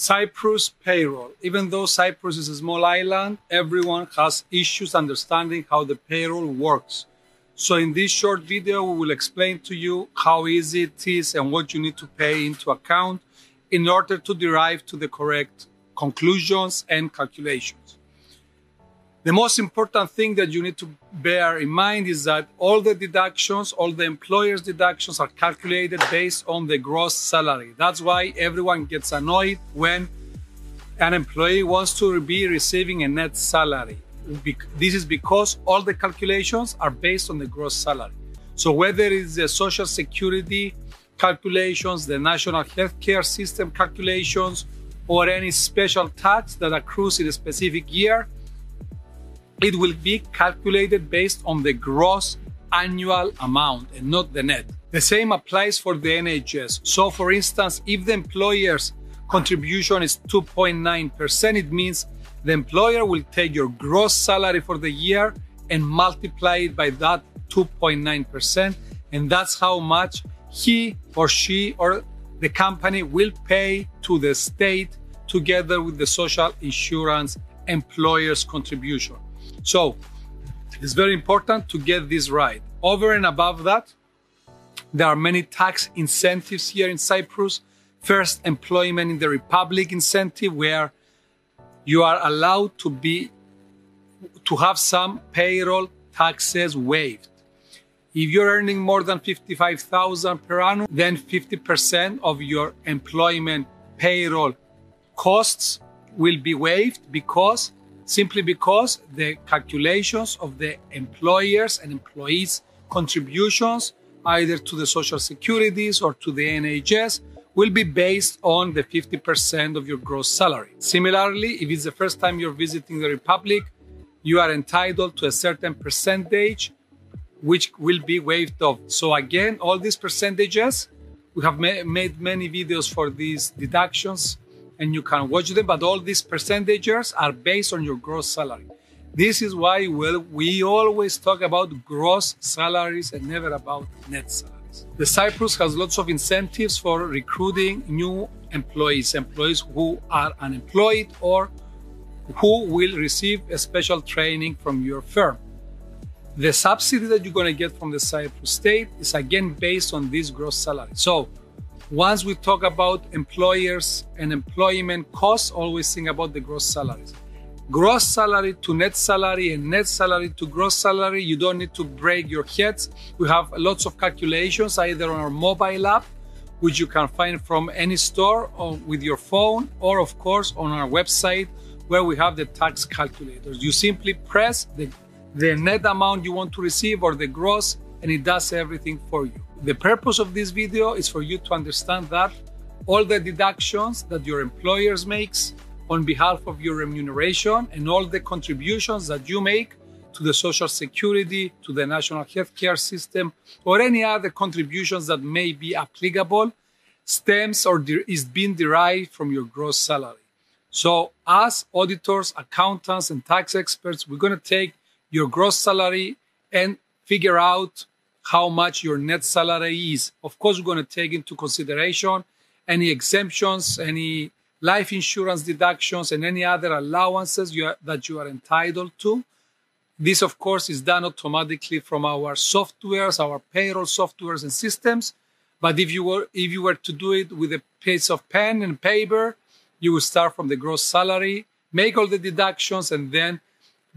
Cyprus payroll. Even though Cyprus is a small island, everyone has issues understanding how the payroll works. So in this short video, we will explain to you how easy it is and what you need to pay into account in order to derive to the correct conclusions and calculations. The most important thing that you need to bear in mind is that all the deductions, all the employer's deductions are calculated based on the gross salary. That's why everyone gets annoyed when an employee wants to be receiving a net salary. This is because all the calculations are based on the gross salary. So whether it's the social security calculations, the national healthcare system calculations, or any special tax that accrues in a specific year, it will be calculated based on the gross annual amount and not the net. The same applies for the NHS. So, for instance, if the employer's contribution is 2.9%, it means the employer will take your gross salary for the year and multiply it by that 2.9%. And that's how much he or she or the company will pay to the state together with the social insurance employer's contribution. So it's very important to get this right. Over and above that, there are many tax incentives here in Cyprus. First, employment in the Republic incentive, where you are allowed to be to have some payroll taxes waived. If you're earning more than 55,000 per annum, then 50% of your employment payroll costs will be waived because simply because the calculations of the employers and employees' contributions, either to the social securities or to the NHS, will be based on the 50% of your gross salary. Similarly, if it's the first time you're visiting the Republic, you are entitled to a certain percentage which will be waived off. So again, all these percentages, we have ma- made many videos for these deductions and you can watch them, but all these percentages are based on your gross salary. This is why well, we always talk about gross salaries and never about net salaries. The Cyprus has lots of incentives for recruiting new employees, employees who are unemployed or who will receive a special training from your firm. The subsidy that you're going to get from the Cyprus state is again based on this gross salary. So once we talk about employers and employment costs, always think about the gross salaries. Gross salary to net salary and net salary to gross salary, you don't need to break your heads. We have lots of calculations either on our mobile app, which you can find from any store or with your phone, or of course on our website where we have the tax calculators. You simply press the, the net amount you want to receive or the gross, and it does everything for you. The purpose of this video is for you to understand that all the deductions that your employers makes on behalf of your remuneration and all the contributions that you make to the social security, to the national healthcare system, or any other contributions that may be applicable stems or is being derived from your gross salary. So, as auditors, accountants, and tax experts, we're going to take your gross salary and figure out how much your net salary is. Of course, we're going to take into consideration any exemptions, any life insurance deductions, and any other allowances you are, that you are entitled to. This, of course, is done automatically from our softwares, our payroll softwares and systems. But if you were if you were to do it with a piece of pen and paper, you would start from the gross salary, make all the deductions, and then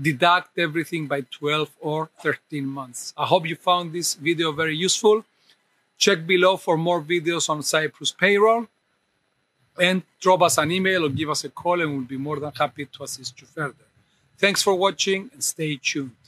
deduct everything by 12 or 13 months. I hope you found this video very useful. Check below for more videos on Cyprus payroll and drop us an email or give us a call and we'll be more than happy to assist you further. Thanks for watching and stay tuned.